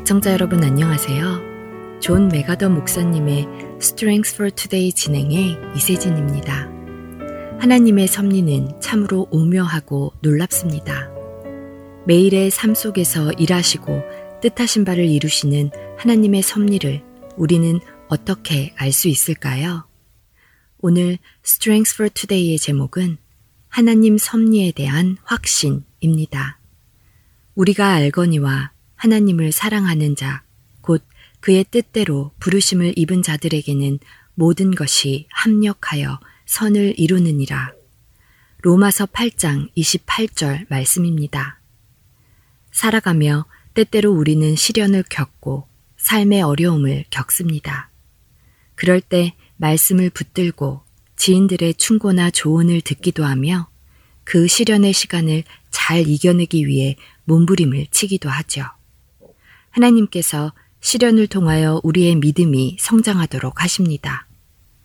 애청자 여러분 안녕하세요. 존 맥아더 목사님의 Strength for Today 진행의 이세진입니다. 하나님의 섭리는 참으로 오묘하고 놀랍습니다. 매일의 삶 속에서 일하시고 뜻하신 바를 이루시는 하나님의 섭리를 우리는 어떻게 알 수 있을까요? 오늘 Strength for Today의 제목은 하나님 섭리에 대한 확신입니다. 우리가 알거니와 하나님을 사랑하는 자, 곧 그의 뜻대로 부르심을 입은 자들에게는 모든 것이 합력하여 선을 이루느니라. 로마서 8장 28절 말씀입니다. 살아가며 때때로 우리는 시련을 겪고 삶의 어려움을 겪습니다. 그럴 때 말씀을 붙들고 지인들의 충고나 조언을 듣기도 하며 그 시련의 시간을 잘 이겨내기 위해 몸부림을 치기도 하죠. 하나님께서 시련을 통하여 우리의 믿음이 성장하도록 하십니다.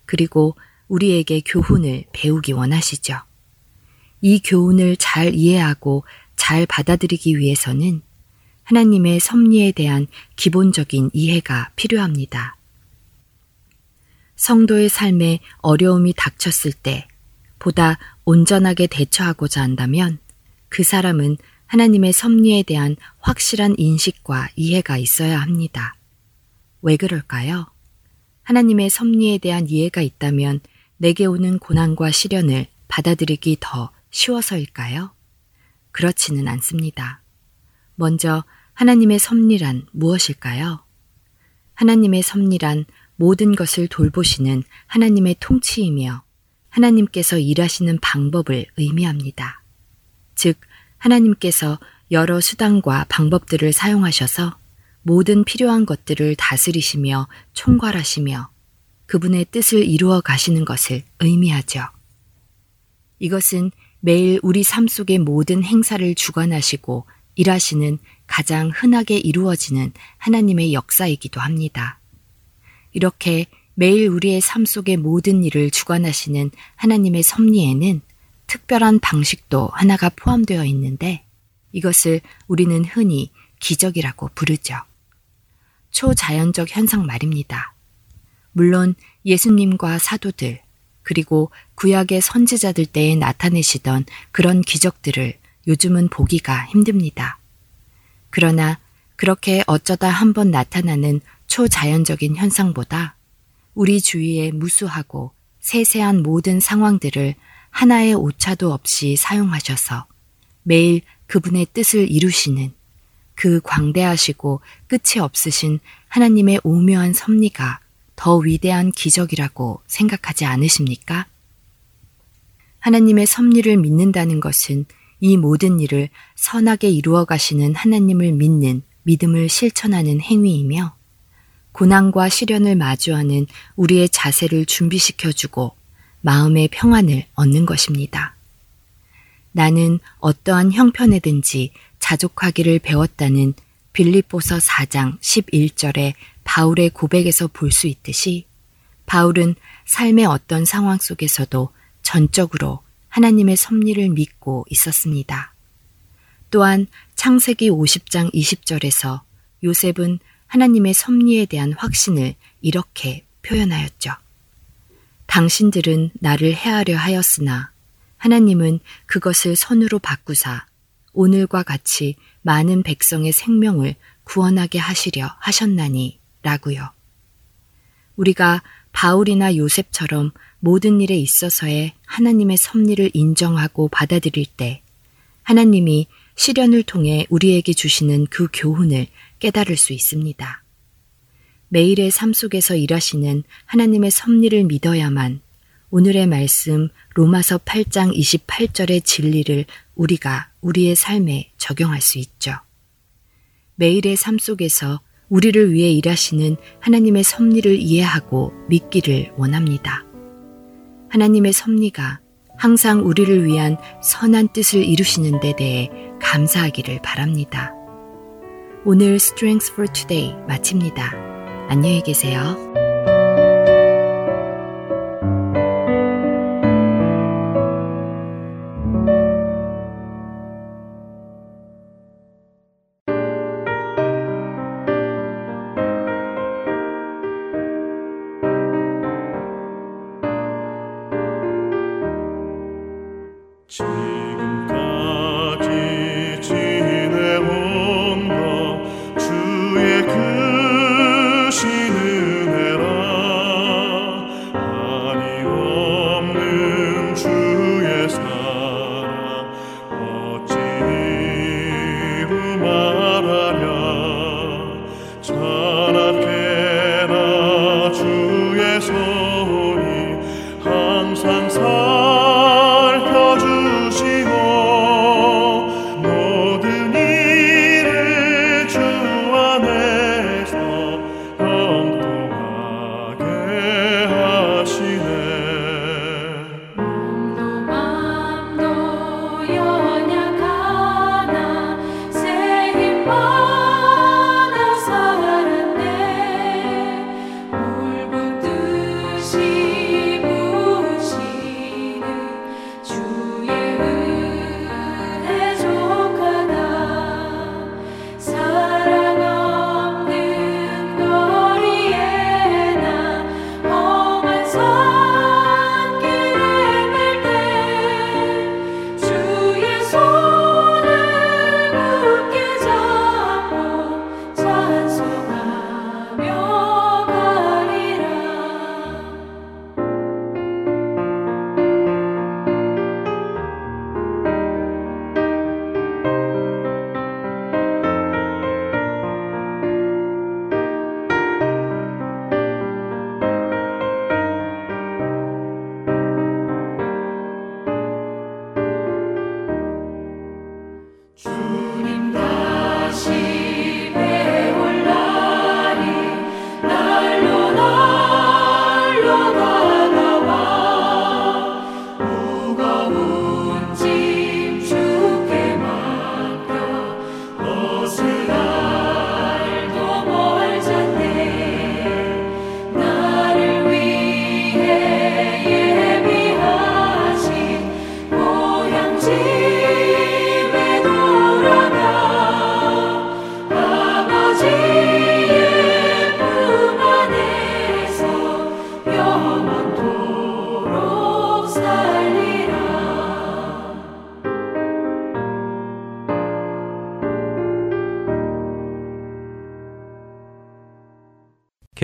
그리고 우리에게 교훈을 배우기 원하시죠. 이 교훈을 잘 이해하고 잘 받아들이기 위해서는 하나님의 섭리에 대한 기본적인 이해가 필요합니다. 성도의 삶에 어려움이 닥쳤을 때 보다 온전하게 대처하고자 한다면 그 사람은 하나님의 섭리에 대한 확실한 인식과 이해가 있어야 합니다. 왜 그럴까요? 하나님의 섭리에 대한 이해가 있다면 내게 오는 고난과 시련을 받아들이기 더 쉬워서일까요? 그렇지는 않습니다. 먼저 하나님의 섭리란 무엇일까요? 하나님의 섭리란 모든 것을 돌보시는 하나님의 통치이며 하나님께서 일하시는 방법을 의미합니다. 즉, 하나님께서 여러 수단과 방법들을 사용하셔서 모든 필요한 것들을 다스리시며 총괄하시며 그분의 뜻을 이루어 가시는 것을 의미하죠. 이것은 매일 우리 삶 속의 모든 행사를 주관하시고 일하시는 가장 흔하게 이루어지는 하나님의 역사이기도 합니다. 이렇게 매일 우리의 삶 속의 모든 일을 주관하시는 하나님의 섭리에는 특별한 방식도 하나가 포함되어 있는데 이것을 우리는 흔히 기적이라고 부르죠. 초자연적 현상 말입니다. 물론 예수님과 사도들, 그리고 구약의 선지자들 때에 나타내시던 그런 기적들을 요즘은 보기가 힘듭니다. 그러나 그렇게 어쩌다 한번 나타나는 초자연적인 현상보다 우리 주위의 무수하고 세세한 모든 상황들을 하나의 오차도 없이 사용하셔서 매일 그분의 뜻을 이루시는 그 광대하시고 끝이 없으신 하나님의 오묘한 섭리가 더 위대한 기적이라고 생각하지 않으십니까? 하나님의 섭리를 믿는다는 것은 이 모든 일을 선하게 이루어 가시는 하나님을 믿는 믿음을 실천하는 행위이며 고난과 시련을 마주하는 우리의 자세를 준비시켜주고 마음의 평안을 얻는 것입니다. 나는 어떠한 형편에든지 자족하기를 배웠다는 빌립보서 4장 11절의 바울의 고백에서 볼 수 있듯이 바울은 삶의 어떤 상황 속에서도 전적으로 하나님의 섭리를 믿고 있었습니다. 또한 창세기 50장 20절에서 요셉은 하나님의 섭리에 대한 확신을 이렇게 표현하였죠. 당신들은 나를 해하려 하였으나 하나님은 그것을 선으로 바꾸사 오늘과 같이 많은 백성의 생명을 구원하게 하시려 하셨나니 라고요. 우리가 바울이나 요셉처럼 모든 일에 있어서의 하나님의 섭리를 인정하고 받아들일 때 하나님이 시련을 통해 우리에게 주시는 그 교훈을 깨달을 수 있습니다. 매일의 삶 속에서 일하시는 하나님의 섭리를 믿어야만 오늘의 말씀 로마서 8장 28절의 진리를 우리가 우리의 삶에 적용할 수 있죠. 매일의 삶 속에서 우리를 위해 일하시는 하나님의 섭리를 이해하고 믿기를 원합니다. 하나님의 섭리가 항상 우리를 위한 선한 뜻을 이루시는 데 대해 감사하기를 바랍니다. 오늘 Strength for Today 마칩니다. 안녕히 계세요.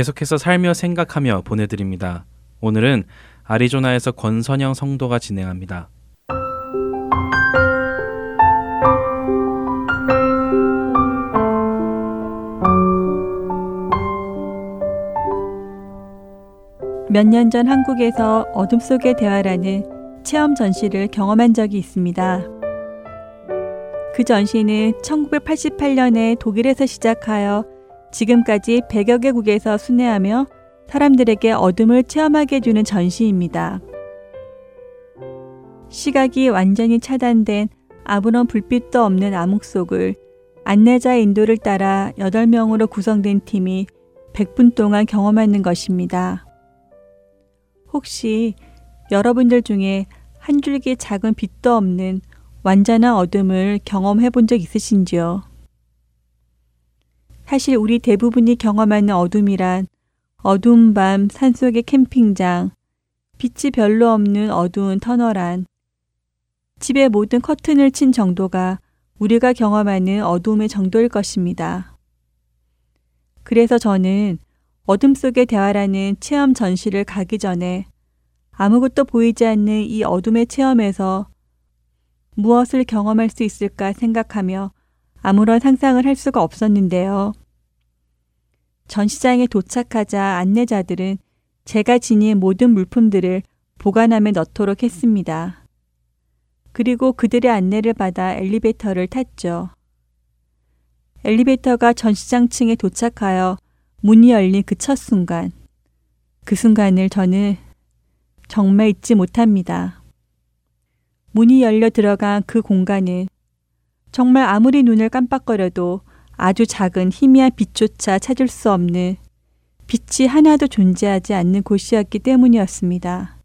계속해서 살며 생각하며 보내드립니다. 오늘은 아리조나에서 권선영 성도가 진행합니다. 몇 년 전 한국에서 어둠 속의 대화라는 체험 전시를 경험한 적이 있습니다. 그 전시는 1988년에 독일에서 시작하여 지금까지 100여 개국에서 순회하며 사람들에게 어둠을 체험하게 해주는 전시입니다. 시각이 완전히 차단된 아무런 불빛도 없는 암흑 속을 안내자의 인도를 따라 8명으로 구성된 팀이 100분 동안 경험하는 것입니다. 혹시 여러분들 중에 한 줄기 작은 빛도 없는 완전한 어둠을 경험해 본 적 있으신지요? 사실 우리 대부분이 경험하는 어둠이란 어두운 밤 산속의 캠핑장, 빛이 별로 없는 어두운 터널 안, 집의 모든 커튼을 친 정도가 우리가 경험하는 어둠의 정도일 것입니다. 그래서 저는 어둠 속의 대화라는 체험 전시를 가기 전에 아무것도 보이지 않는 이 어둠의 체험에서 무엇을 경험할 수 있을까 생각하며 아무런 상상을 할 수가 없었는데요. 전시장에 도착하자 안내자들은 제가 지닌 모든 물품들을 보관함에 넣도록 했습니다. 그리고 그들의 안내를 받아 엘리베이터를 탔죠. 엘리베이터가 전시장 층에 도착하여 문이 열린 그 첫 순간, 그 순간을 저는 정말 잊지 못합니다. 문이 열려 들어간 그 공간은 정말 아무리 눈을 깜빡거려도 아주 작은 희미한 빛조차 찾을 수 없는 빛이 하나도 존재하지 않는 곳이었기 때문이었습니다.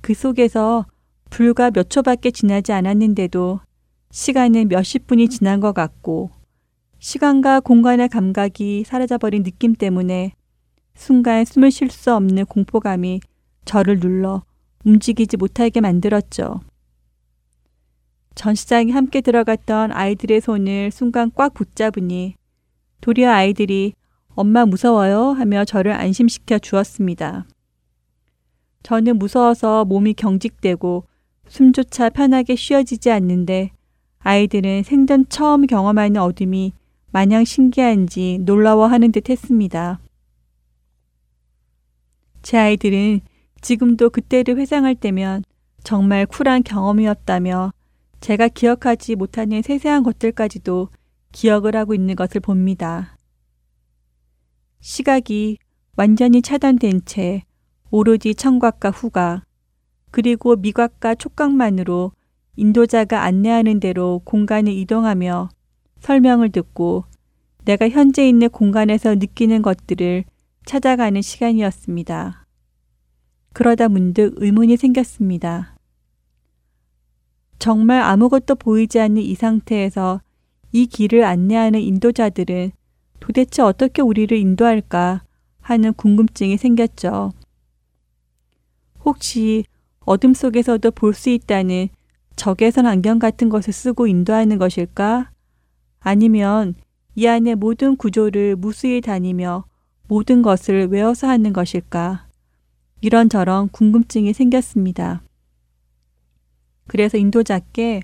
그 속에서 불과 몇 초밖에 지나지 않았는데도 시간은 몇십 분이 지난 것 같고 시간과 공간의 감각이 사라져버린 느낌 때문에 순간 숨을 쉴 수 없는 공포감이 저를 눌러 움직이지 못하게 만들었죠. 전 시장에 함께 들어갔던 아이들의 손을 순간 꽉 붙잡으니 도리어 아이들이 엄마 무서워요 하며 저를 안심시켜 주었습니다. 저는 무서워서 몸이 경직되고 숨조차 편하게 쉬어지지 않는데 아이들은 생전 처음 경험하는 어둠이 마냥 신기한지 놀라워하는 듯 했습니다. 제 아이들은 지금도 그때를 회상할 때면 정말 쿨한 경험이었다며 제가 기억하지 못하는 세세한 것들까지도 기억을 하고 있는 것을 봅니다. 시각이 완전히 차단된 채 오로지 청각과 후각, 그리고 미각과 촉각만으로 인도자가 안내하는 대로 공간을 이동하며 설명을 듣고 내가 현재 있는 공간에서 느끼는 것들을 찾아가는 시간이었습니다. 그러다 문득 의문이 생겼습니다. 정말 아무것도 보이지 않는 이 상태에서 이 길을 안내하는 인도자들은 도대체 어떻게 우리를 인도할까 하는 궁금증이 생겼죠. 혹시 어둠 속에서도 볼 수 있다는 적외선 안경 같은 것을 쓰고 인도하는 것일까? 아니면 이 안의 모든 구조를 무수히 다니며 모든 것을 외워서 하는 것일까? 이런저런 궁금증이 생겼습니다. 그래서 인도자께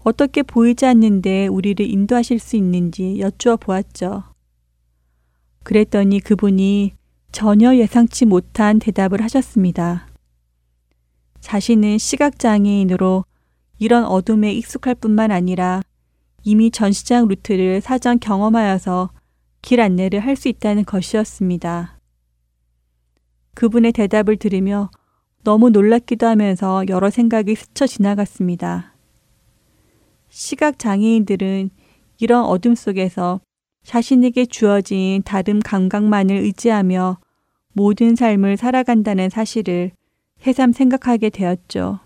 어떻게 보이지 않는데 우리를 인도하실 수 있는지 여쭈어 보았죠. 그랬더니 그분이 전혀 예상치 못한 대답을 하셨습니다. 자신은 시각장애인으로 이런 어둠에 익숙할 뿐만 아니라 이미 전시장 루트를 사전 경험하여서 길 안내를 할 수 있다는 것이었습니다. 그분의 대답을 들으며 너무 놀랍기도 하면서 여러 생각이 스쳐 지나갔습니다. 시각 장애인들은 이런 어둠 속에서 자신에게 주어진 다른 감각만을 의지하며 모든 삶을 살아간다는 사실을 새삼 생각하게 되었죠.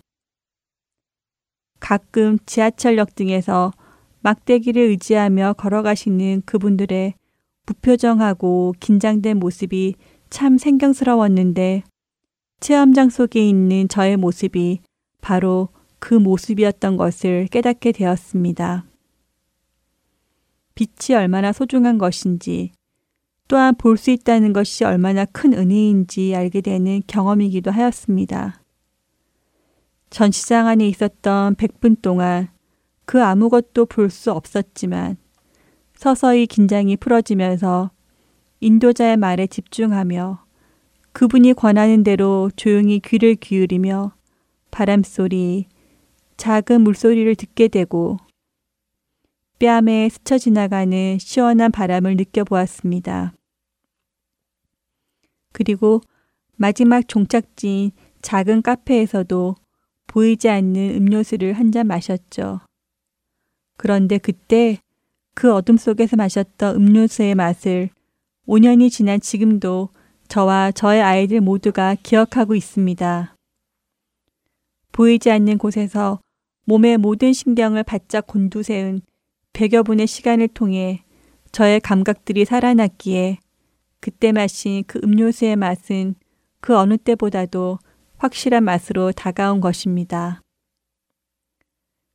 가끔 지하철역 등에서 막대기를 의지하며 걸어가시는 그분들의 무표정하고 긴장된 모습이 참 생경스러웠는데 체험장 속에 있는 저의 모습이 바로 그 모습이었던 것을 깨닫게 되었습니다. 빛이 얼마나 소중한 것인지 또한 볼 수 있다는 것이 얼마나 큰 은혜인지 알게 되는 경험이기도 하였습니다. 전시장 안에 있었던 100분 동안 그 아무것도 볼 수 없었지만 서서히 긴장이 풀어지면서 인도자의 말에 집중하며 그분이 권하는 대로 조용히 귀를 기울이며 바람 소리, 작은 물소리를 듣게 되고 뺨에 스쳐 지나가는 시원한 바람을 느껴보았습니다. 그리고 마지막 종착지인 작은 카페에서도 보이지 않는 음료수를 한 잔 마셨죠. 그런데 그때 그 어둠 속에서 마셨던 음료수의 맛을 5년이 지난 지금도 저와 저의 아이들 모두가 기억하고 있습니다. 보이지 않는 곳에서 몸의 모든 신경을 바짝 곤두세운 100여 분의 시간을 통해 저의 감각들이 살아났기에 그때 마신 그 음료수의 맛은 그 어느 때보다도 확실한 맛으로 다가온 것입니다.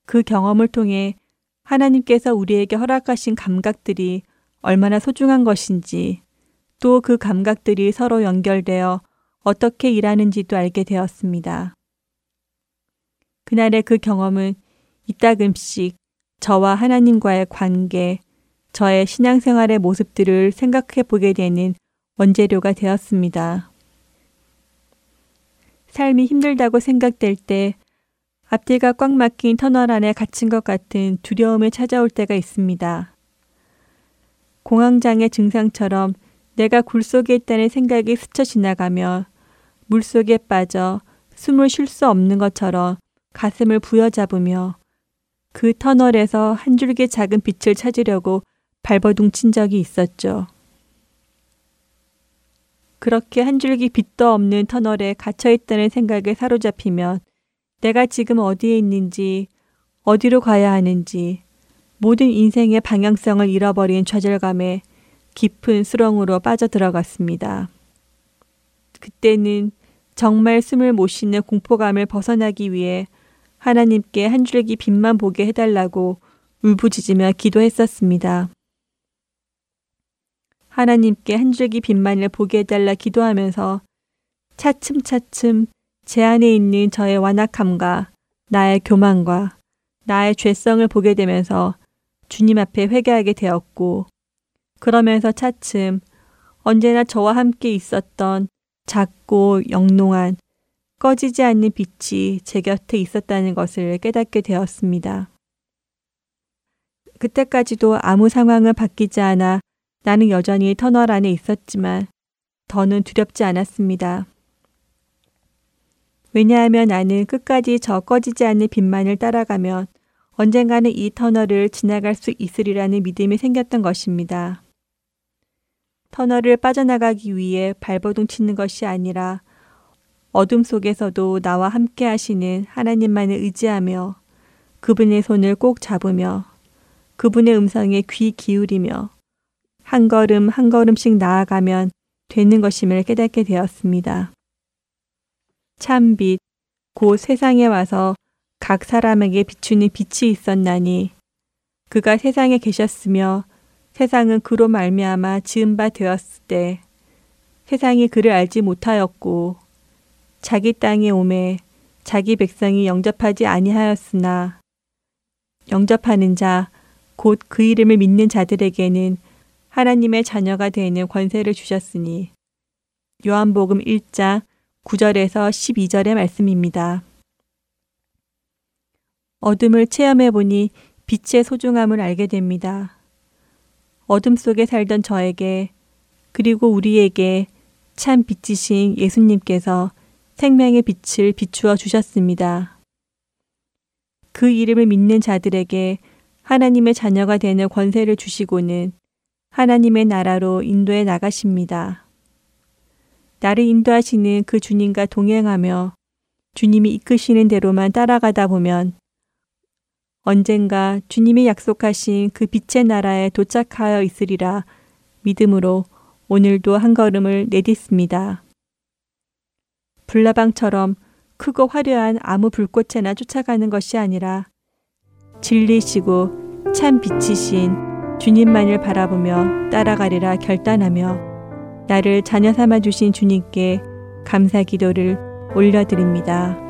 그 경험을 통해 하나님께서 우리에게 허락하신 감각들이 얼마나 소중한 것인지 또 그 감각들이 서로 연결되어 어떻게 일하는지도 알게 되었습니다. 그날의 그 경험은 이따금씩 저와 하나님과의 관계, 저의 신앙생활의 모습들을 생각해 보게 되는 원재료가 되었습니다. 삶이 힘들다고 생각될 때 앞뒤가 꽉 막힌 터널 안에 갇힌 것 같은 두려움이 찾아올 때가 있습니다. 공황장애 증상처럼 내가 굴 속에 있다는 생각이 스쳐 지나가며 물 속에 빠져 숨을 쉴 수 없는 것처럼 가슴을 부여잡으며 그 터널에서 한 줄기 작은 빛을 찾으려고 발버둥친 적이 있었죠. 그렇게 한 줄기 빛도 없는 터널에 갇혀 있다는 생각에 사로잡히면 내가 지금 어디에 있는지, 어디로 가야 하는지, 모든 인생의 방향성을 잃어버린 좌절감에 깊은 수렁으로 빠져들어갔습니다. 그때는 정말 숨을 못 쉬는 공포감을 벗어나기 위해 하나님께 한 줄기 빛만 보게 해달라고 울부짖으며 기도했었습니다. 하나님께 한 줄기 빛만을 보게 해달라 기도하면서 차츰차츰 제 안에 있는 저의 완악함과 나의 교만과 나의 죄성을 보게 되면서 주님 앞에 회개하게 되었고, 그러면서 차츰 언제나 저와 함께 있었던 작고 영롱한 꺼지지 않는 빛이 제 곁에 있었다는 것을 깨닫게 되었습니다. 그때까지도 아무 상황은 바뀌지 않아 나는 여전히 터널 안에 있었지만 더는 두렵지 않았습니다. 왜냐하면 나는 끝까지 저 꺼지지 않는 빛만을 따라가면 언젠가는 이 터널을 지나갈 수 있으리라는 믿음이 생겼던 것입니다. 터널을 빠져나가기 위해 발버둥 치는 것이 아니라 어둠 속에서도 나와 함께 하시는 하나님만을 의지하며 그분의 손을 꼭 잡으며 그분의 음성에 귀 기울이며 한 걸음 한 걸음씩 나아가면 되는 것임을 깨닫게 되었습니다. 참 빛, 곧 세상에 와서 각 사람에게 비추는 빛이 있었나니 그가 세상에 계셨으며 세상은 그로 말미암아 지은 바 되었을 때 세상이 그를 알지 못하였고 자기 땅에 오매 자기 백성이 영접하지 아니하였으나 영접하는 자 곧 그 이름을 믿는 자들에게는 하나님의 자녀가 되는 권세를 주셨으니 요한복음 1장 9절에서 12절의 말씀입니다. 어둠을 체험해 보니 빛의 소중함을 알게 됩니다. 어둠 속에 살던 저에게 그리고 우리에게 참 빛이신 예수님께서 생명의 빛을 비추어 주셨습니다. 그 이름을 믿는 자들에게 하나님의 자녀가 되는 권세를 주시고는 하나님의 나라로 인도해 나가십니다. 나를 인도하시는 그 주님과 동행하며 주님이 이끄시는 대로만 따라가다 보면 언젠가 주님이 약속하신 그 빛의 나라에 도착하여 있으리라 믿음으로 오늘도 한 걸음을 내딛습니다. 불나방처럼 크고 화려한 아무 불꽃에나 쫓아가는 것이 아니라 진리시고 참 빛이신 주님만을 바라보며 따라가리라 결단하며 나를 자녀 삼아 주신 주님께 감사 기도를 올려드립니다.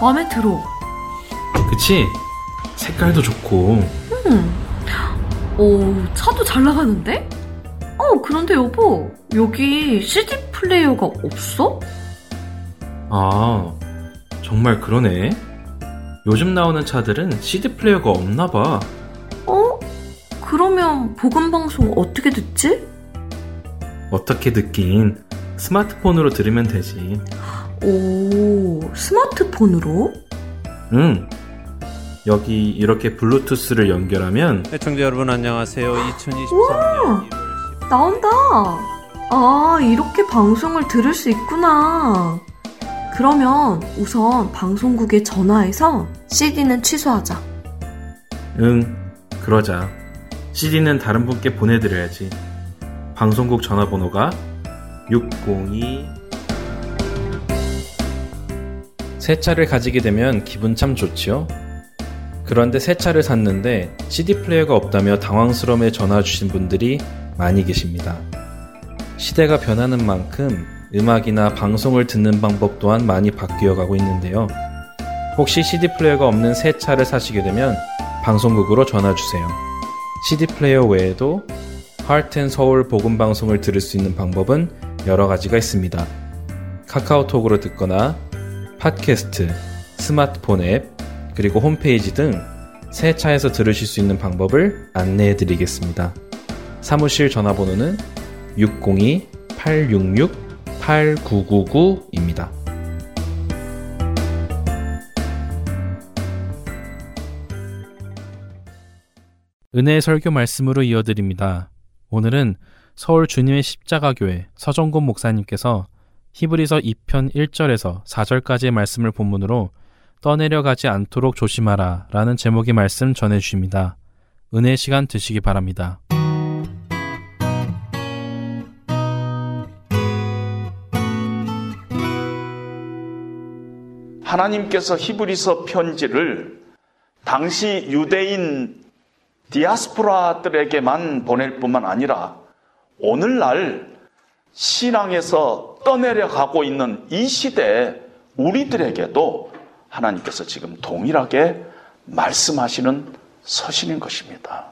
마음에 들어. 그치? 색깔도 좋고. 음. 오, 차도 잘 나가는데? 어, 그런데 여보, 여기 CD 플레이어가 없어? 아, 정말 그러네. 요즘 나오는 차들은 CD 플레이어가 없나 봐. 어? 그러면 복음 방송 어떻게 듣지? 어떻게 듣긴 스마트폰으로 들으면 되지. 오, 스마트폰으로? 응. 여기 이렇게 블루투스를 연결하면 애청자 여러분 안녕하세요. 2023년 1월 10일 나온다. 아, 이렇게 방송을 들을 수 있구나. 그러면 우선 방송국에 전화해서 CD는 취소하자. 응, 그러자. CD는 다른 분께 보내드려야지. 방송국 전화번호가 602 새 차를 가지게 되면 기분 참 좋지요? 그런데 새 차를 샀는데 CD 플레이어가 없다며 당황스러움에 전화 주신 분들이 많이 계십니다. 시대가 변하는 만큼 음악이나 방송을 듣는 방법 또한 많이 바뀌어 가고 있는데요. 혹시 CD 플레이어가 없는 새 차를 사시게 되면 방송국으로 전화 주세요. CD 플레이어 외에도 하트앤 서울 복음 방송을 들을 수 있는 방법은 여러 가지가 있습니다. 카카오톡으로 듣거나 팟캐스트, 스마트폰 앱, 그리고 홈페이지 등 새 차에서 들으실 수 있는 방법을 안내해 드리겠습니다. 사무실 전화번호는 602-866-8999입니다. 은혜의 설교 말씀으로 이어드립니다. 오늘은 서울 주님의 십자가교회 서정곤 목사님께서 히브리서 2편 1절에서 4절까지의 말씀을 본문으로 떠내려가지 않도록 조심하라 라는 제목의 말씀 전해주십니다. 은혜 시간 드시기 바랍니다. 하나님께서 히브리서 편지를 당시 유대인 디아스포라들에게만 보낼 뿐만 아니라 오늘날 신앙에서 떠내려 가고 있는 이 시대 우리들에게도 하나님께서 지금 동일하게 말씀하시는 서신인 것입니다.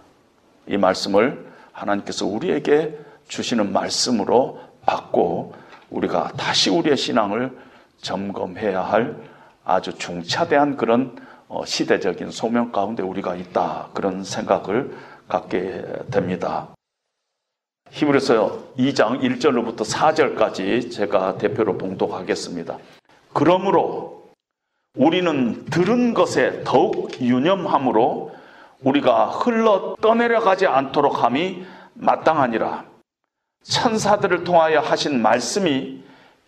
이 말씀을 하나님께서 우리에게 주시는 말씀으로 받고 우리가 다시 우리의 신앙을 점검해야 할 아주 중차대한 그런 어, 시대적인 소명 가운데 우리가 있다. 그런 생각을 갖게 됩니다. 히브리서 2장 1절로부터 4절까지 제가 대표로 봉독하겠습니다. 그러므로 우리는 들은 것에 더욱 유념함으로 우리가 흘러 떠내려가지 않도록 함이 마땅하니라. 천사들을 통하여 하신 말씀이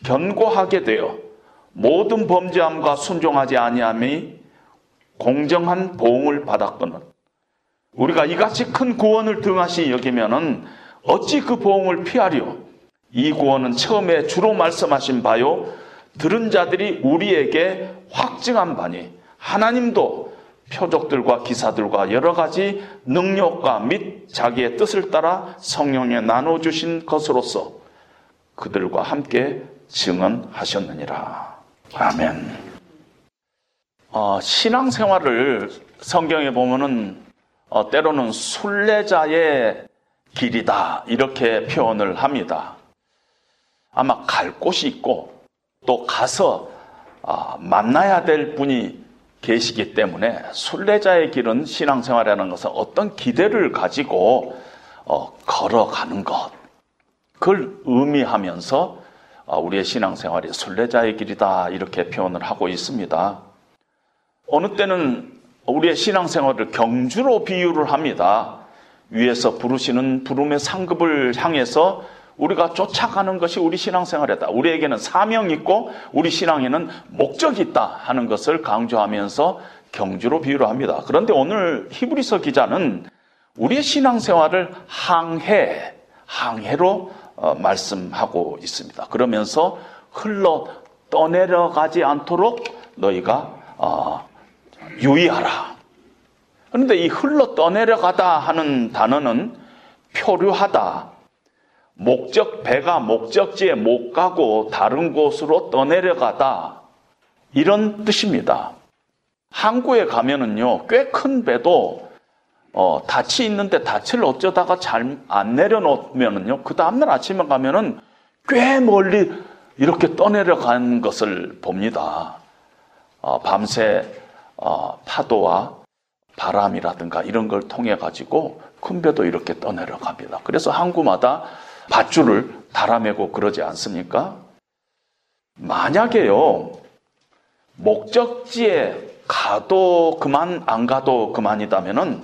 견고하게 되어 모든 범죄함과 순종하지 아니함이 공정한 보응을 받았거늘 우리가 이같이 큰 구원을 등하시 여기면은 어찌 그 보응을 피하리요? 이 구원은 처음에 주로 말씀하신 바요 들은 자들이 우리에게 확증한 바니 하나님도 표적들과 기사들과 여러 가지 능력과 및 자기의 뜻을 따라 성령에 나눠 주신 것으로서 그들과 함께 증언하셨느니라. 아멘. 어, 신앙생활을 성경에 보면은 어, 때로는 순례자의 길이다 이렇게 표현을 합니다. 아마 갈 곳이 있고 또 가서 어, 만나야 될 분이 계시기 때문에 순례자의 길은 신앙생활이라는 것은 어떤 기대를 가지고 어, 걸어가는 것 그걸 의미하면서 어, 우리의 신앙생활이 순례자의 길이다 이렇게 표현을 하고 있습니다. 어느 때는 우리의 신앙생활을 경주로 비유를 합니다. 위에서 부르시는 부름의 상급을 향해서 우리가 쫓아가는 것이 우리 신앙생활이다. 우리에게는 사명이 있고 우리 신앙에는 목적이 있다 하는 것을 강조하면서 경주로 비유를 합니다. 그런데 오늘 히브리서 기자는 우리의 신앙생활을 항해, 항해로 어, 말씀하고 있습니다. 그러면서 흘러 떠내려가지 않도록 너희가 어, 유의하라. 그런데 이 흘러 떠내려가다 하는 단어는 표류하다. 목적, 배가 목적지에 못 가고 다른 곳으로 떠내려가다. 이런 뜻입니다. 항구에 가면은요, 꽤 큰 배도 어, 닻이 있는데 닻을 어쩌다가 잘 안 내려놓으면은요, 그 다음날 아침에 가면은 꽤 멀리 이렇게 떠내려간 것을 봅니다. 어, 밤새 어, 파도와 바람이라든가 이런 걸 통해 가지고 큰 배도 이렇게 떠내려 갑니다. 그래서 항구마다 밧줄을 달아매고 그러지 않습니까? 만약에요, 목적지에 가도 그만, 안 가도 그만이다면은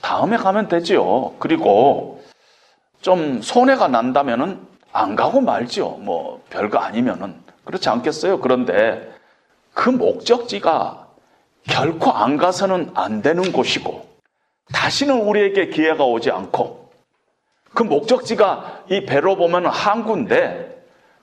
다음에 가면 되지요. 그리고 좀 손해가 난다면은 안 가고 말지요. 뭐 별거 아니면은. 그렇지 않겠어요? 그런데 그 목적지가 결코 안 가서는 안 되는 곳이고 다시는 우리에게 기회가 오지 않고 그 목적지가 이 배로 보면 항구인데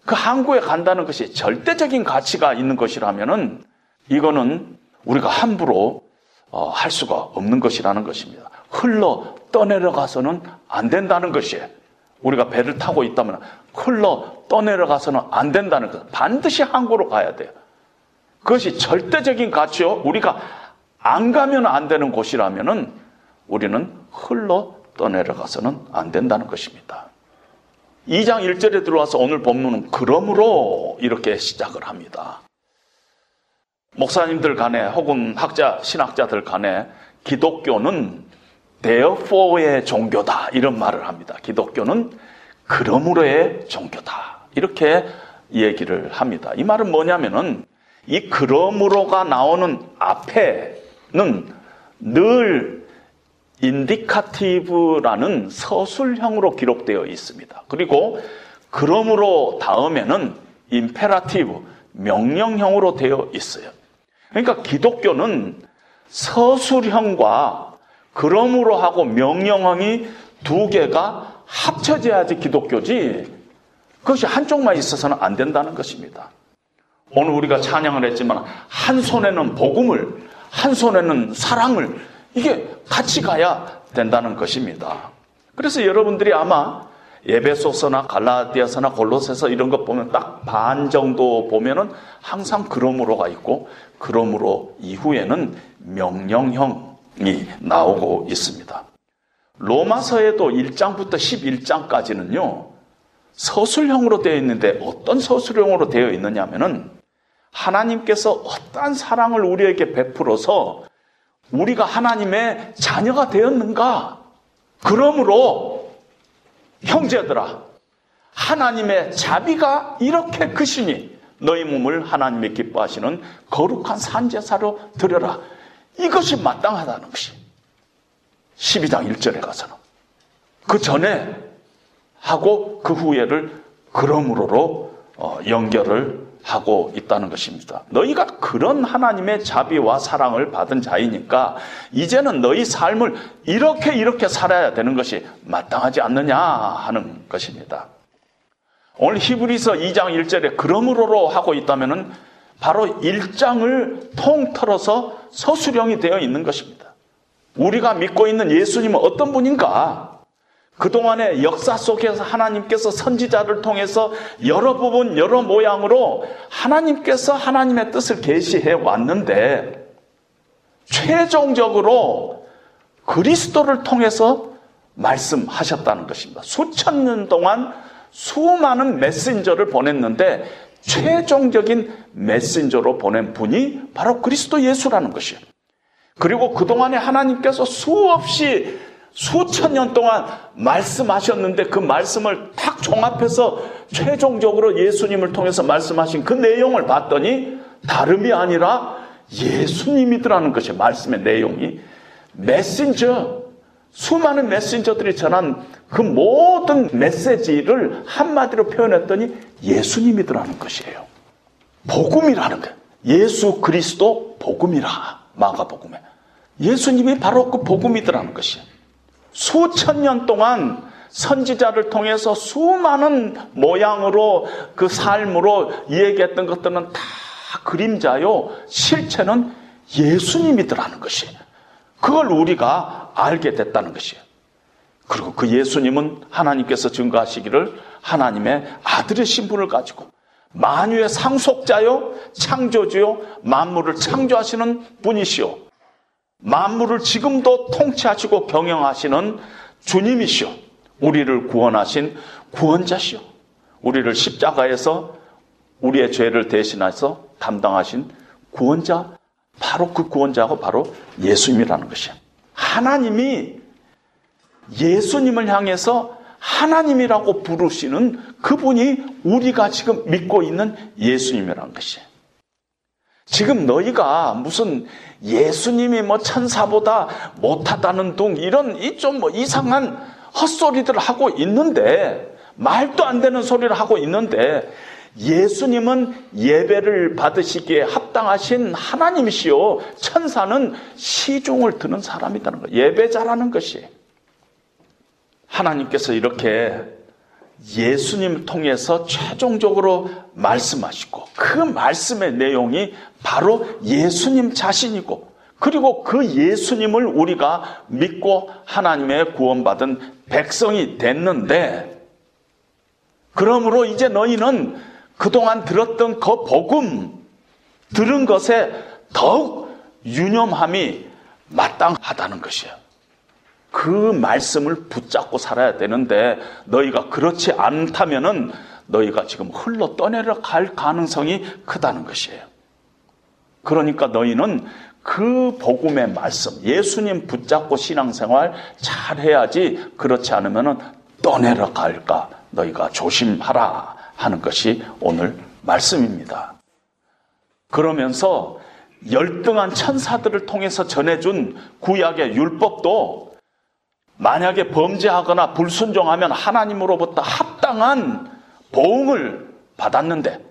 그 항구에 간다는 것이 절대적인 가치가 있는 것이라면은 이거는 우리가 함부로 어, 할 수가 없는 것이라는 것입니다. 흘러 떠내려가서는 안 된다는 것이에요. 우리가 배를 타고 있다면 흘러 떠내려가서는 안 된다는 것. 반드시 항구로 가야 돼요. 그것이 절대적인 가치요. 우리가 안 가면 안 되는 곳이라면은 우리는 흘러 떠내려가서는 안 된다는 것입니다. 2장 1절에 들어와서 오늘 본문은 그러므로 이렇게 시작을 합니다. 목사님들 간에 혹은 학자, 신학자들 간에 기독교는 therefore의 종교다 이런 말을 합니다. 기독교는 그러므로의 종교다 이렇게 얘기를 합니다. 이 말은 뭐냐면은 이 그러므로가 나오는 앞에는 늘 indicative라는 서술형으로 기록되어 있습니다. 그리고 그러므로 다음에는 imperative 명령형으로 되어 있어요. 그러니까 기독교는 서술형과 그러므로 하고 명령형이 두 개가 합쳐져야지 기독교지 그것이 한쪽만 있어서는 안 된다는 것입니다. 오늘 우리가 찬양을 했지만 한 손에는 복음을 한 손에는 사랑을 이게 같이 가야 된다는 것입니다. 그래서 여러분들이 아마 예배소서나 갈라디아서나 골로새서 이런 것 보면 딱 반 정도 보면은 항상 그러므로가 있고 그러므로 이후에는 명령형이 나오고 있습니다. 로마서에도 1장부터 11장까지는요. 서술형으로 되어 있는데 어떤 서술형으로 되어 있느냐면은 하나님께서 어떠한 사랑을 우리에게 베풀어서 우리가 하나님의 자녀가 되었는가? 그러므로 형제들아 하나님의 자비가 이렇게 크시니 너희 몸을 하나님의 기뻐하시는 거룩한 산제사로 드려라. 이것이 마땅하다는 것이 12장 1절에 가서는 그 전에 하고 그 후에를 그러므로로 어, 연결을 하고 있다는 것입니다. 너희가 그런 하나님의 자비와 사랑을 받은 자이니까 이제는 너희 삶을 이렇게 이렇게 살아야 되는 것이 마땅하지 않느냐 하는 것입니다. 오늘 히브리서 2장 1절에 그러므로로 하고 있다면은 바로 1장을 통틀어서 서술형이 되어 있는 것입니다. 우리가 믿고 있는 예수님은 어떤 분인가? 그동안의 역사 속에서 하나님께서 선지자를 통해서 여러 부분, 여러 모양으로 하나님께서 하나님의 뜻을 계시해 왔는데, 최종적으로 그리스도를 통해서 말씀하셨다는 것입니다. 수천 년 동안 수많은 메신저를 보냈는데, 최종적인 메신저로 보낸 분이 바로 그리스도 예수라는 것이에요. 그리고 그동안에 하나님께서 수없이 수천 년 동안 말씀하셨는데 그 말씀을 탁 종합해서 최종적으로 예수님을 통해서 말씀하신 그 내용을 봤더니 다름이 아니라 예수님이더라는 것이 말씀의 내용이 메신저 수많은 메신저들이 전한 그 모든 메시지를 한마디로 표현했더니 예수님이더라는 것이에요. 복음이라는 거예요. 예수 그리스도 복음이라 마가복음에 예수님이 바로 그 복음이더라는 것이에요. 수천 년 동안 선지자를 통해서 수많은 모양으로 그 삶으로 이야기했던 것들은 다 그림자요. 실체는 예수님이더라는 것이에요. 그걸 우리가 알게 됐다는 것이에요. 그리고 그 예수님은 하나님께서 증거하시기를 하나님의 아들의 신분을 가지고 만유의 상속자요, 창조주요, 만물을 창조하시는 분이시오. 만물을 지금도 통치하시고 경영하시는 주님이시오. 우리를 구원하신 구원자시오. 우리를 십자가에서 우리의 죄를 대신해서 담당하신 구원자, 바로 그 구원자가 바로 예수님이라는 것이야. 하나님이 예수님을 향해서 하나님이라고 부르시는 그분이 우리가 지금 믿고 있는 예수님이라는 것이에요. 지금 너희가 무슨 예수님이 뭐 천사보다 못하다는 둥 이런 이 좀 뭐 이상한 헛소리들을 하고 있는데 말도 안 되는 소리를 하고 있는데 예수님은 예배를 받으시기에 합당하신 하나님이시요. 천사는 시중을 드는 사람이라는 거 예배자라는 것이. 하나님께서 이렇게 예수님 통해서 최종적으로 말씀하시고 그 말씀의 내용이 바로 예수님 자신이고 그리고 그 예수님을 우리가 믿고 하나님의 구원받은 백성이 됐는데 그러므로 이제 너희는 그동안 들었던 그 복음, 들은 것에 더욱 유념함이 마땅하다는 것이에요. 그 말씀을 붙잡고 살아야 되는데 너희가 그렇지 않다면은 너희가 지금 흘러 떠내려 갈 가능성이 크다는 것이에요. 그러니까 너희는 그 복음의 말씀, 예수님 붙잡고 신앙생활 잘 해야지 그렇지 않으면은 떠내려 갈까 너희가 조심하라 하는 것이 오늘 말씀입니다. 그러면서 열등한 천사들을 통해서 전해준 구약의 율법도 만약에 범죄하거나 불순종하면 하나님으로부터 합당한 보응을 받았는데,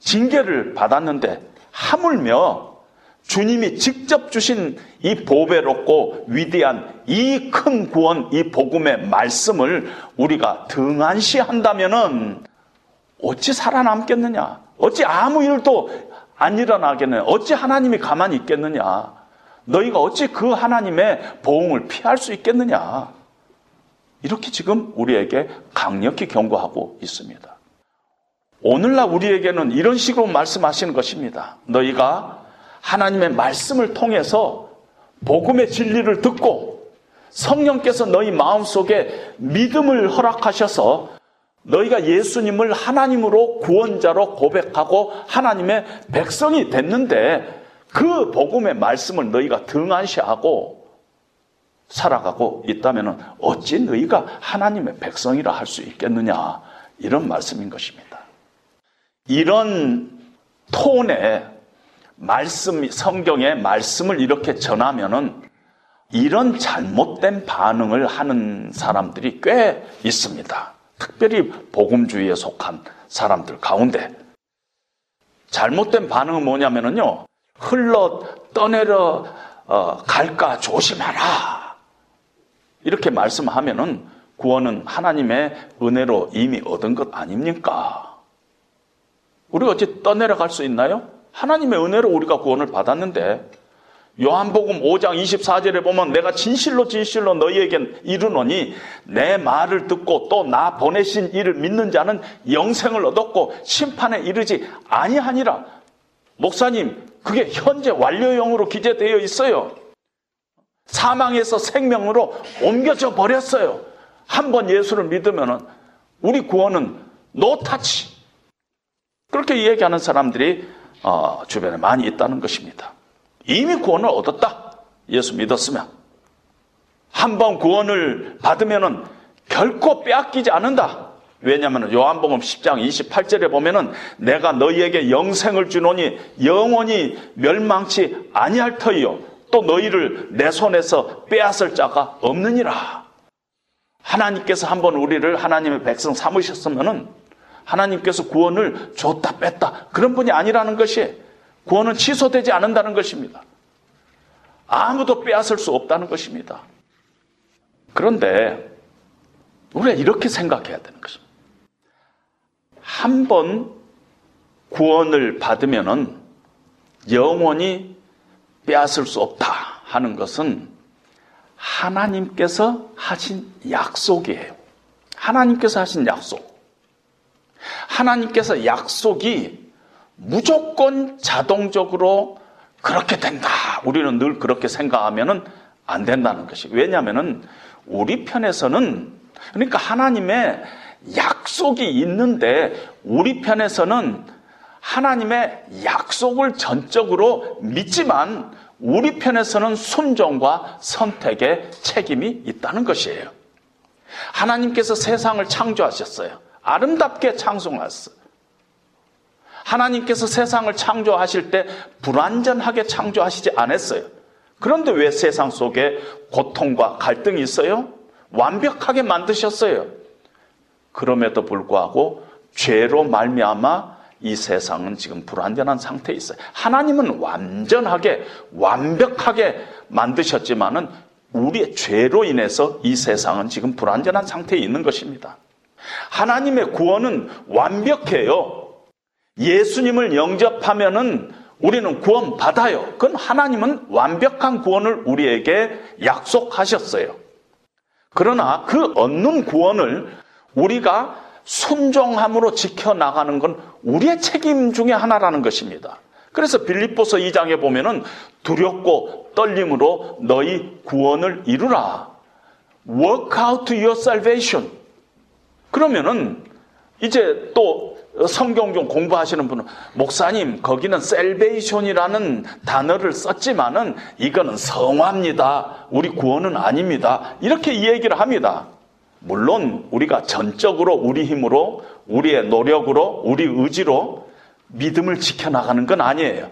징계를 받았는데, 하물며 주님이 직접 주신 이 보배롭고 위대한 이 큰 구원, 이 복음의 말씀을 우리가 등한시한다면은 어찌 살아남겠느냐? 어찌 아무 일도 안 일어나겠느냐? 어찌 하나님이 가만히 있겠느냐? 너희가 어찌 그 하나님의 보응을 피할 수 있겠느냐? 이렇게 지금 우리에게 강력히 경고하고 있습니다. 오늘날 우리에게는 이런 식으로 말씀하시는 것입니다. 너희가 하나님의 말씀을 통해서 복음의 진리를 듣고 성령께서 너희 마음속에 믿음을 허락하셔서 너희가 예수님을 하나님으로 구원자로 고백하고 하나님의 백성이 됐는데 그 복음의 말씀을 너희가 등한시하고 살아가고 있다면 어찌 너희가 하나님의 백성이라 할 수 있겠느냐 이런 말씀인 것입니다. 이런 톤의 말씀 성경의 말씀을 이렇게 전하면은 이런 잘못된 반응을 하는 사람들이 꽤 있습니다. 특별히 복음주의에 속한 사람들 가운데 잘못된 반응은 뭐냐면요 흘러 떠내려 어, 갈까 조심하라 이렇게 말씀하면은 구원은 하나님의 은혜로 이미 얻은 것 아닙니까? 우리가 어찌 떠내려갈 수 있나요? 하나님의 은혜로 우리가 구원을 받았는데 요한복음 5장 24절에 보면 내가 진실로 진실로 너희에게 이르노니 내 말을 듣고 또 나 보내신 이를 믿는 자는 영생을 얻었고 심판에 이르지 아니하니라. 목사님, 그게 현재 완료형으로 기재되어 있어요. 사망에서 생명으로 옮겨져 버렸어요. 한 번 예수를 믿으면 우리 구원은 노타치. 그렇게 얘기하는 사람들이 어, 주변에 많이 있다는 것입니다. 이미 구원을 얻었다. 예수 믿었으면. 한 번 구원을 받으면 결코 빼앗기지 않는다. 왜냐하면 요한복음 10장 28절에 보면은 내가 너희에게 영생을 주노니 영원히 멸망치 아니할 터이요. 또 너희를 내 손에서 빼앗을 자가 없느니라. 하나님께서 한번 우리를 하나님의 백성 삼으셨으면은 하나님께서 구원을 줬다 뺐다 그런 분이 아니라는 것이 구원은 취소되지 않는다는 것입니다. 아무도 빼앗을 수 없다는 것입니다. 그런데 우리가 이렇게 생각해야 되는 것입니다. 한 번 구원을 받으면은 영원히 빼앗을 수 없다 하는 것은 하나님께서 하신 약속이에요. 하나님께서 하신 약속. 하나님께서 약속이 무조건 자동적으로 그렇게 된다. 우리는 늘 그렇게 생각하면은 안 된다는 것이. 왜냐하면은 우리 편에서는 그러니까 하나님의 약속이 있는데 우리 편에서는 하나님의 약속을 전적으로 믿지만 우리 편에서는 순종과 선택의 책임이 있다는 것이에요. 하나님께서 세상을 창조하셨어요. 아름답게 창조하셨어요. 하나님께서 세상을 창조하실 때 불완전하게 창조하시지 않았어요. 그런데 왜 세상 속에 고통과 갈등이 있어요? 완벽하게 만드셨어요. 그럼에도 불구하고 죄로 말미암아 이 세상은 지금 불완전한 상태에 있어요. 하나님은 완전하게 완벽하게 만드셨지만은 우리의 죄로 인해서 이 세상은 지금 불완전한 상태에 있는 것입니다. 하나님의 구원은 완벽해요. 예수님을 영접하면은 우리는 구원 받아요. 그건 하나님은 완벽한 구원을 우리에게 약속하셨어요. 그러나 그 얻는 구원을 우리가 순종함으로 지켜나가는 건 우리의 책임 중에 하나라는 것입니다. 그래서 빌립보서 2장에 보면은 두렵고 떨림으로 너희 구원을 이루라. Work out your salvation. 그러면은 이제 또 성경 좀 공부하시는 분은 목사님 거기는 salvation이라는 단어를 썼지만은 이거는 성화입니다. 우리 구원은 아닙니다. 이렇게 이 얘기를 합니다. 물론 우리가 전적으로 우리 힘으로 우리의 노력으로 우리 의지로 믿음을 지켜나가는 건 아니에요.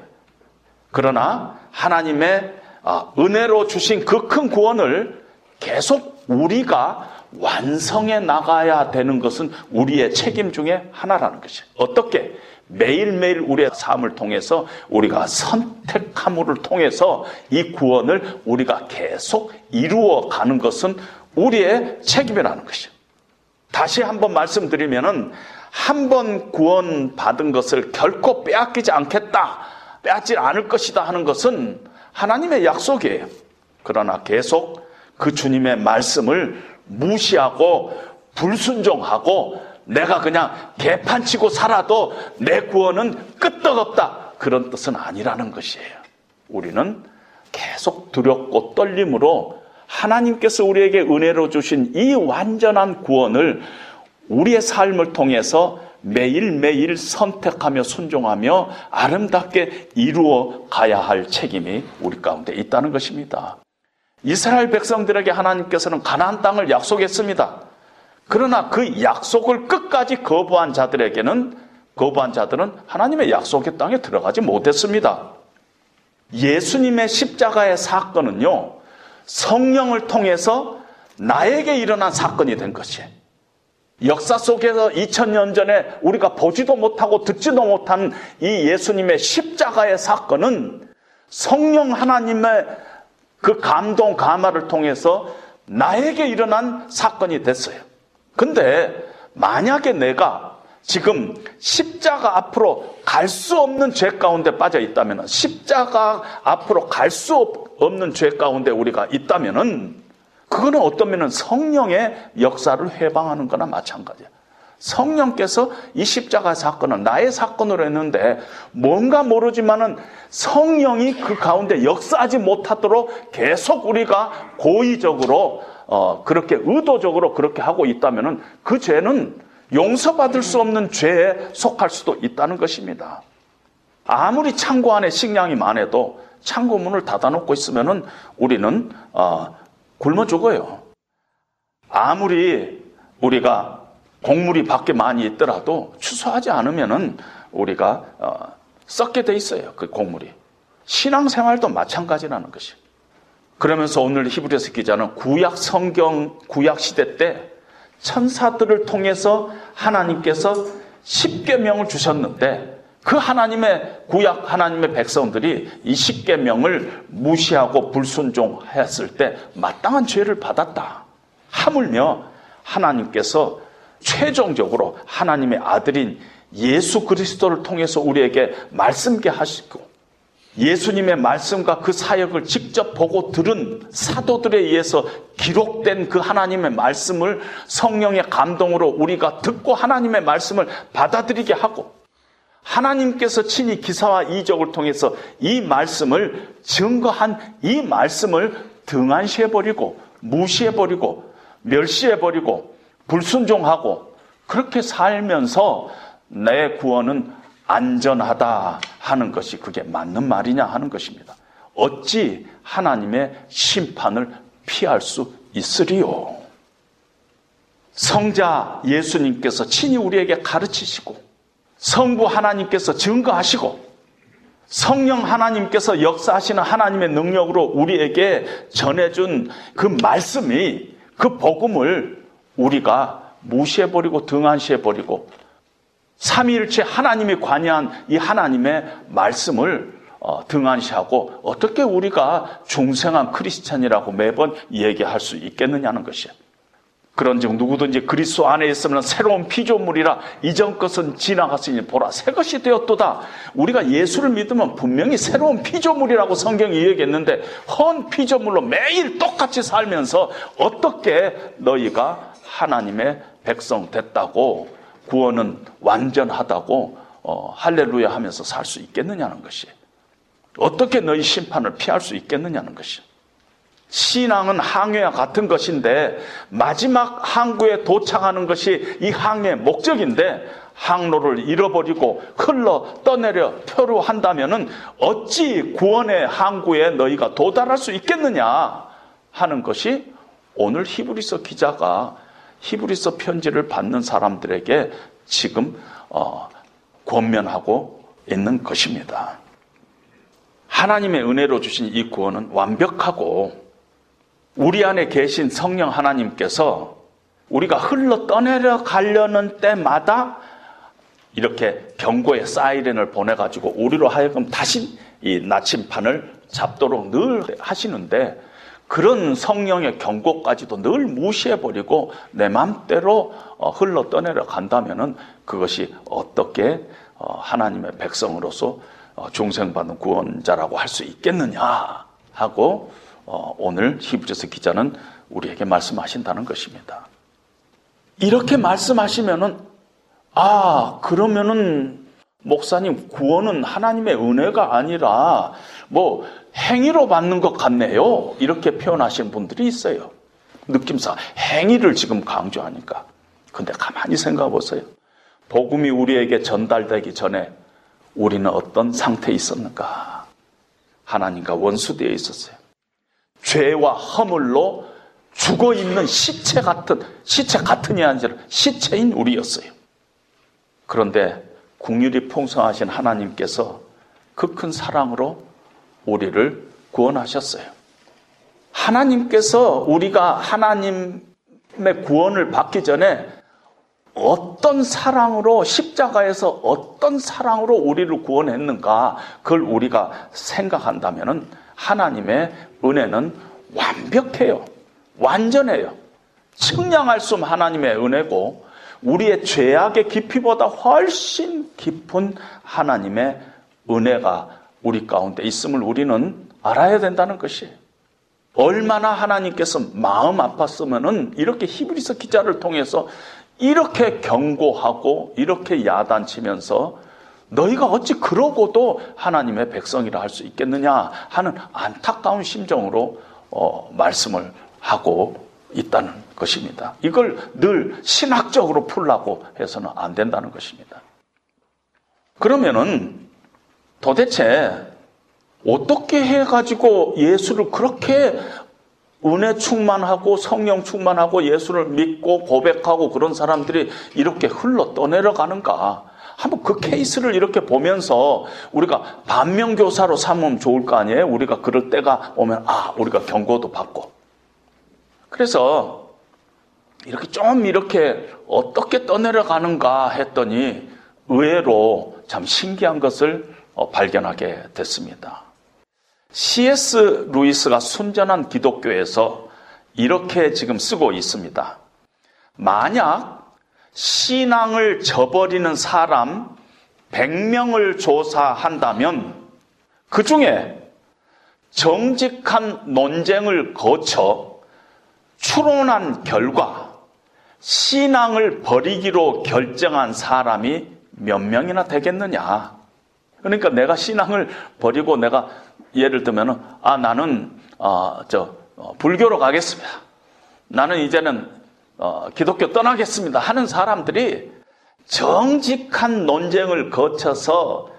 그러나 하나님의 아, 은혜로 주신 그 큰 구원을 계속 우리가 완성해 나가야 되는 것은 우리의 책임 중에 하나라는 것이에요. 어떻게? 매일매일 우리의 삶을 통해서 우리가 선택함을 통해서 이 구원을 우리가 계속 이루어 가는 것은 우리의 책임이라는 것이죠. 다시 한번 말씀드리면은 한 번 구원 받은 것을 결코 빼앗기지 않겠다, 빼앗지 않을 것이다 하는 것은 하나님의 약속이에요. 그러나 계속 그 주님의 말씀을 무시하고 불순종하고 내가 그냥 개판치고 살아도 내 구원은 끄떡없다. 그런 뜻은 아니라는 것이에요. 우리는 계속 두렵고 떨림으로 하나님께서 우리에게 은혜로 주신 이 완전한 구원을 우리의 삶을 통해서 매일매일 선택하며 순종하며 아름답게 이루어 가야 할 책임이 우리 가운데 있다는 것입니다. 이스라엘 백성들에게 하나님께서는 가나안 땅을 약속했습니다. 그러나 그 약속을 끝까지 거부한 자들에게는 거부한 자들은 하나님의 약속의 땅에 들어가지 못했습니다. 예수님의 십자가의 사건은요. 성령을 통해서 나에게 일어난 사건이 된 것이에요. 역사 속에서 2000년 전에 우리가 보지도 못하고 듣지도 못한 이 예수님의 십자가의 사건은 성령 하나님의 그 감동, 감화를 통해서 나에게 일어난 사건이 됐어요. 근데 만약에 내가 지금 십자가 앞으로 갈 수 없는 죄 가운데 빠져 있다면 십자가 앞으로 갈 수 없는 죄 가운데 우리가 있다면은 그거는 어떤 면은 성령의 역사를 회방하는 거나 마찬가지야. 성령께서 이 십자가 사건은 나의 사건으로 했는데 뭔가 모르지만은 성령이 그 가운데 역사하지 못하도록 계속 우리가 고의적으로 어, 그렇게 의도적으로 그렇게 하고 있다면은 그 죄는 용서받을 수 없는 죄에 속할 수도 있다는 것입니다. 아무리 창고 안에 식량이 많아도 창고 문을 닫아놓고 있으면은 우리는 어, 굶어 죽어요. 아무리 우리가 곡물이 밖에 많이 있더라도 추수하지 않으면은 우리가 어, 썩게 돼 있어요. 그 곡물이. 신앙생활도 마찬가지라는 것이. 그러면서 오늘 히브리서 기자는 구약 성경 구약 시대 때 천사들을 통해서 하나님께서 십계명을 주셨는데 그 하나님의 구약 하나님의 백성들이 이 십계명을 무시하고 불순종했을 때 마땅한 죄를 받았다. 하물며 하나님께서 최종적으로 하나님의 아들인 예수 그리스도를 통해서 우리에게 말씀게 하시고 예수님의 말씀과 그 사역을 직접 보고 들은 사도들에 의해서 기록된 그 하나님의 말씀을 성령의 감동으로 우리가 듣고 하나님의 말씀을 받아들이게 하고 하나님께서 친히 기사와 이적을 통해서 이 말씀을 증거한 이 말씀을 등한시해버리고 무시해버리고 멸시해버리고 불순종하고 그렇게 살면서 내 구원은 안전하다 하는 것이 그게 맞는 말이냐 하는 것입니다. 어찌 하나님의 심판을 피할 수 있으리요? 성자 예수님께서 친히 우리에게 가르치시고 성부 하나님께서 증거하시고 성령 하나님께서 역사하시는 하나님의 능력으로 우리에게 전해준 그 말씀이 그 복음을 우리가 무시해버리고 등한시해버리고 삼위일체 하나님이 관여한 이 하나님의 말씀을 어, 등한시하고 어떻게 우리가 중생한 크리스찬이라고 매번 얘기할 수 있겠느냐는 것이에요. 그런즉 누구든지 그리스도 안에 있으면 새로운 피조물이라 이전 것은 지나갔으니 보라 새 것이 되었도다. 우리가 예수를 믿으면 분명히 새로운 피조물이라고 성경이 얘기했는데 헌 피조물로 매일 똑같이 살면서 어떻게 너희가 하나님의 백성 됐다고 구원은 완전하다고 어, 할렐루야 하면서 살 수 있겠느냐는 것이. 어떻게 너희 심판을 피할 수 있겠느냐는 것이. 신앙은 항해와 같은 것인데 마지막 항구에 도착하는 것이 이 항해의 목적인데 항로를 잃어버리고 흘러 떠내려 표류한다면은 어찌 구원의 항구에 너희가 도달할 수 있겠느냐 하는 것이 오늘 히브리서 기자가 히브리서 편지를 받는 사람들에게 지금 어, 권면하고 있는 것입니다. 하나님의 은혜로 주신 이 구원은 완벽하고 우리 안에 계신 성령 하나님께서 우리가 흘러 떠내려 가려는 때마다 이렇게 경고의 사이렌을 보내가지고 우리로 하여금 다시 이 나침판을 잡도록 늘 하시는데 그런 성령의 경고까지도 늘 무시해버리고 내 맘대로 어, 흘러 떠내려 간다면은 그것이 어떻게 어, 하나님의 백성으로서 어, 중생받는 구원자라고 할 수 있겠느냐 하고 오늘 히브리서 기자는 우리에게 말씀하신다는 것입니다. 이렇게 말씀하시면은 아 그러면은 목사님 구원은 하나님의 은혜가 아니라 뭐 행위로 받는 것 같네요. 이렇게 표현하시는 분들이 있어요. 느낌상 행위를 지금 강조하니까. 근데 가만히 생각해 보세요. 복음이 우리에게 전달되기 전에 우리는 어떤 상태에 있었는가? 하나님과 원수되어 있었어요. 죄와 허물로 죽어 있는 시체 같은 시체 같은이 아니라 시체인 우리였어요. 그런데 국률이 풍성하신 하나님께서 그 큰 사랑으로 우리를 구원하셨어요. 하나님께서 우리가 하나님의 구원을 받기 전에 어떤 사랑으로 십자가에서 어떤 사랑으로 우리를 구원했는가 그걸 우리가 생각한다면 하나님의 은혜는 완벽해요. 완전해요. 측량할 수 없는 하나님의 은혜고 우리의 죄악의 깊이보다 훨씬 깊은 하나님의 은혜가 우리 가운데 있음을 우리는 알아야 된다는 것이 얼마나 하나님께서 마음 아팠으면은 이렇게 히브리서 기자를 통해서 이렇게 경고하고 이렇게 야단치면서 너희가 어찌 그러고도 하나님의 백성이라 할 수 있겠느냐 하는 안타까운 심정으로 어, 말씀을 하고 있다는 것입니다. 이걸 늘 신학적으로 풀라고 해서는 안 된다는 것입니다. 그러면은 도대체 어떻게 해가지고 예수를 그렇게 은혜 충만하고 성령 충만하고 예수를 믿고 고백하고 그런 사람들이 이렇게 흘러 떠내려 가는가? 한번 그 케이스를 이렇게 보면서 우리가 반면교사로 삼으면 좋을 거 아니에요? 우리가 그럴 때가 오면 아, 우리가 경고도 받고. 그래서 이렇게 좀 이렇게 어떻게 떠내려 가는가 했더니 의외로 참 신기한 것을 어, 발견하게 됐습니다. C.S. 루이스가 순전한 기독교에서 이렇게 지금 쓰고 있습니다. 만약 신앙을 저버리는 사람 100명을 조사한다면 그 중에 정직한 논쟁을 거쳐 추론한 결과 신앙을 버리기로 결정한 사람이 몇 명이나 되겠느냐? 그러니까 내가 신앙을 버리고 내가 예를 들면은 아 나는 어저 어, 불교로 가겠습니다. 나는 이제는 어, 기독교 떠나겠습니다. 하는 사람들이 정직한 논쟁을 거쳐서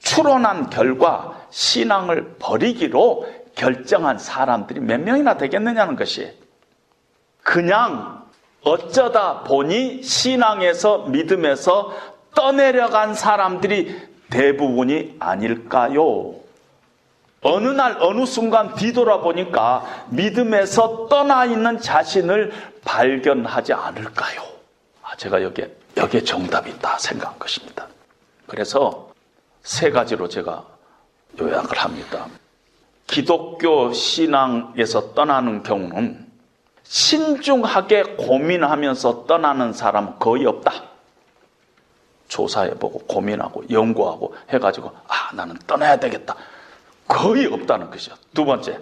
추론한 결과 신앙을 버리기로 결정한 사람들이 몇 명이나 되겠느냐는 것이 그냥 어쩌다 보니 신앙에서 믿음에서 떠내려간 사람들이 대부분이 아닐까요? 어느 날 어느 순간 뒤돌아보니까 믿음에서 떠나 있는 자신을 발견하지 않을까요? 아, 제가 여기에, 여기에 정답이 있다 생각한 것입니다. 그래서 세 가지로 제가 요약을 합니다. 기독교 신앙에서 떠나는 경우는 신중하게 고민하면서 떠나는 사람은 거의 없다. 조사해보고 고민하고 연구하고 해가지고 아 나는 떠나야 되겠다. 거의 없다는 것이죠. 두 번째,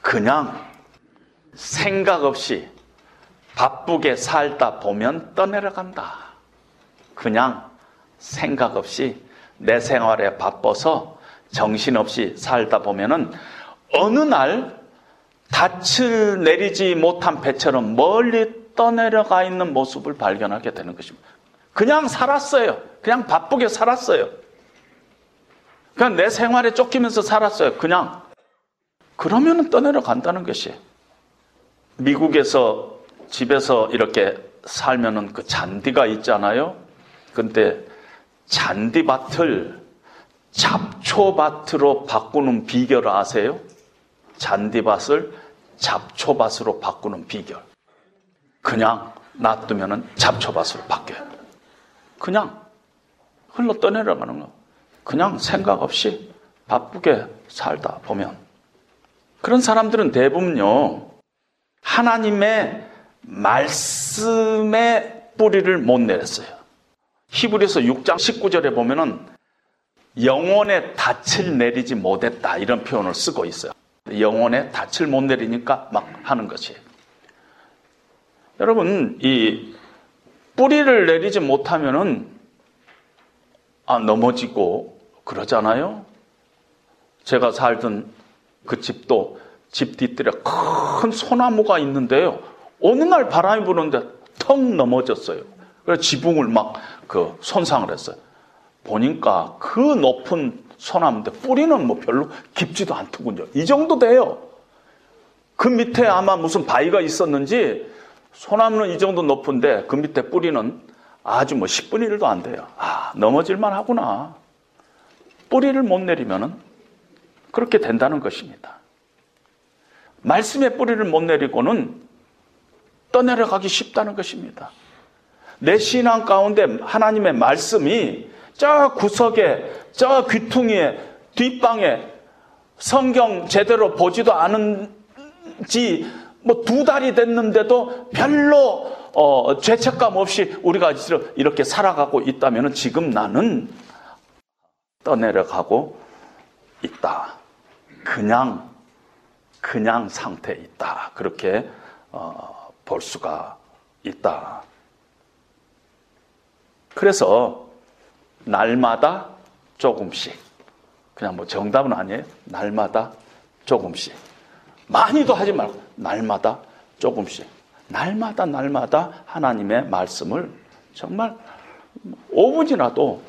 그냥 생각 없이 바쁘게 살다 보면 떠내려간다. 그냥 생각 없이 내 생활에 바빠서 정신없이 살다 보면은 어느 날 닻을 내리지 못한 배처럼 멀리 떠내려가 있는 모습을 발견하게 되는 것입니다. 그냥 살았어요. 그냥 바쁘게 살았어요. 그냥 내 생활에 쫓기면서 살았어요. 그냥. 그러면 떠내려 간다는 것이. 미국에서 집에서 이렇게 살면은 그 잔디가 있잖아요. 근데 잔디밭을 잡초밭으로 바꾸는 비결 아세요? 잔디밭을 잡초밭으로 바꾸는 비결. 그냥 놔두면은 잡초밭으로 바뀌어요. 그냥 흘러 떠내려가는 거. 그냥 생각 없이 바쁘게 살다 보면. 그런 사람들은 대부분요, 하나님의 말씀의 뿌리를 못 내렸어요. 히브리서 6장 19절에 보면은 영혼의 닻을 내리지 못했다 이런 표현을 쓰고 있어요. 영혼의 닻을 못 내리니까 막 하는 것이에요. 여러분 이 뿌리를 내리지 못하면은 아, 넘어지고 그러잖아요. 제가 살던 그 집도 집 뒤뜰에 큰 소나무가 있는데요. 어느 날 바람이 부는데 턱 넘어졌어요. 그래서 지붕을 막 그 손상을 했어요. 보니까 그 높은 소나무인데 뿌리는 뭐 별로 깊지도 않더군요. 이 정도 돼요. 그 밑에 아마 무슨 바위가 있었는지 소나무는 이 정도 높은데 그 밑에 뿌리는 아주 뭐 10분의 1도 안 돼요. 아, 넘어질만 하구나. 뿌리를 못 내리면은 그렇게 된다는 것입니다. 말씀의 뿌리를 못 내리고는 떠내려가기 쉽다는 것입니다. 내 신앙 가운데 하나님의 말씀이 저 구석에, 저 귀퉁이에, 뒷방에 성경 제대로 보지도 않은지 뭐 두 달이 됐는데도 별로 어, 죄책감 없이 우리가 이렇게 살아가고 있다면 지금 나는 떠내려가고 있다. 그냥 그냥 상태에 있다. 그렇게 어, 볼 수가 있다. 그래서 날마다 조금씩 그냥 뭐 정답은 아니에요. 날마다 조금씩 많이도 하지 말고 날마다 조금씩 날마다 날마다 하나님의 말씀을 정말 5분이라도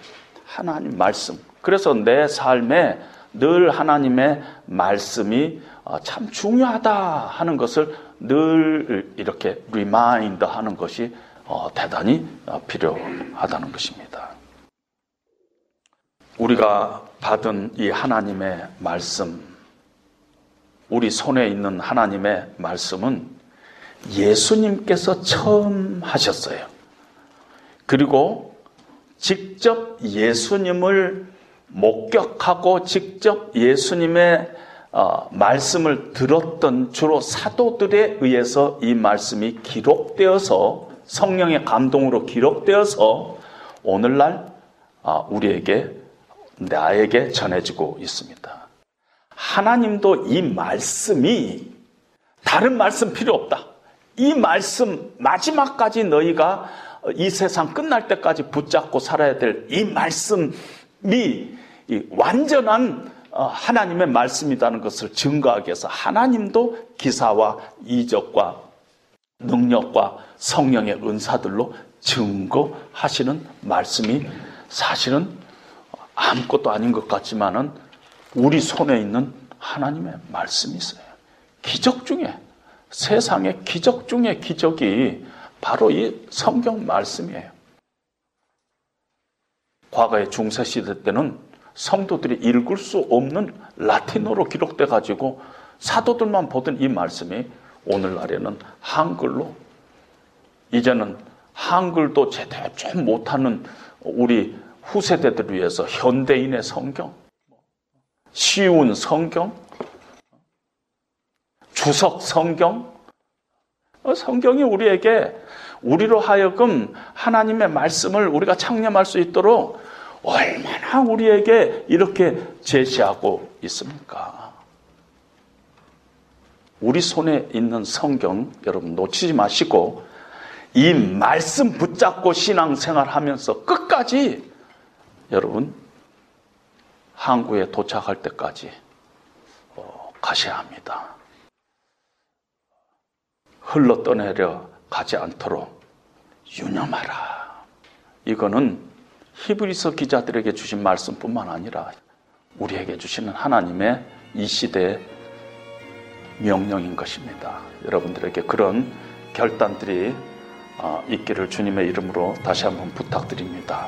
하나님 말씀 그래서 내 삶에 늘 하나님의 말씀이 어, 참 중요하다 하는 것을 늘 이렇게 remind 하는 것이 어, 대단히 어, 필요하다는 것입니다. 우리가 받은 이 하나님의 말씀, 우리 손에 있는 하나님의 말씀은 예수님께서 처음 하셨어요. 그리고 직접 예수님을 목격하고 직접 예수님의 어, 말씀을 들었던 주로 사도들에 의해서 이 말씀이 기록되어서 성령의 감동으로 기록되어서 오늘날 아, 우리에게 나에게 전해지고 있습니다. 하나님도 이 말씀이 다른 말씀 필요 없다. 이 말씀 마지막까지 너희가 이 세상 끝날 때까지 붙잡고 살아야 될 이 말씀이 완전한 어, 하나님의 말씀이라는 것을 증거하기 위해서 하나님도 기사와 이적과 능력과 성령의 은사들로 증거하시는 말씀이 사실은 아무것도 아닌 것 같지만은 우리 손에 있는 하나님의 말씀이 있어요. 기적 중에 세상의 기적 중에 기적이 바로 이 성경 말씀이에요. 과거의 중세 시대 때는 성도들이 읽을 수 없는 라틴어로 기록돼 가지고 사도들만 보던 이 말씀이 오늘날에는 한글로 이제는 한글도 제대로 좀 못하는 우리 후세대들을 위해서 현대인의 성경, 쉬운 성경, 주석 성경, 어, 성경이 우리에게 우리로 하여금 하나님의 말씀을 우리가 창념할 수 있도록 얼마나 우리에게 이렇게 제시하고 있습니까? 우리 손에 있는 성경 여러분 놓치지 마시고 이 말씀 붙잡고 신앙생활 하면서 끝까지 여러분 항구에 도착할 때까지 어, 가셔야 합니다. 흘러 떠내려 가지 않도록 유념하라. 이거는 히브리서 기자들에게 주신 말씀뿐만 아니라 우리에게 주시는 하나님의 이 시대의 명령인 것입니다. 여러분들에게 그런 결단들이 어, 있기를 주님의 이름으로 다시 한번 부탁드립니다.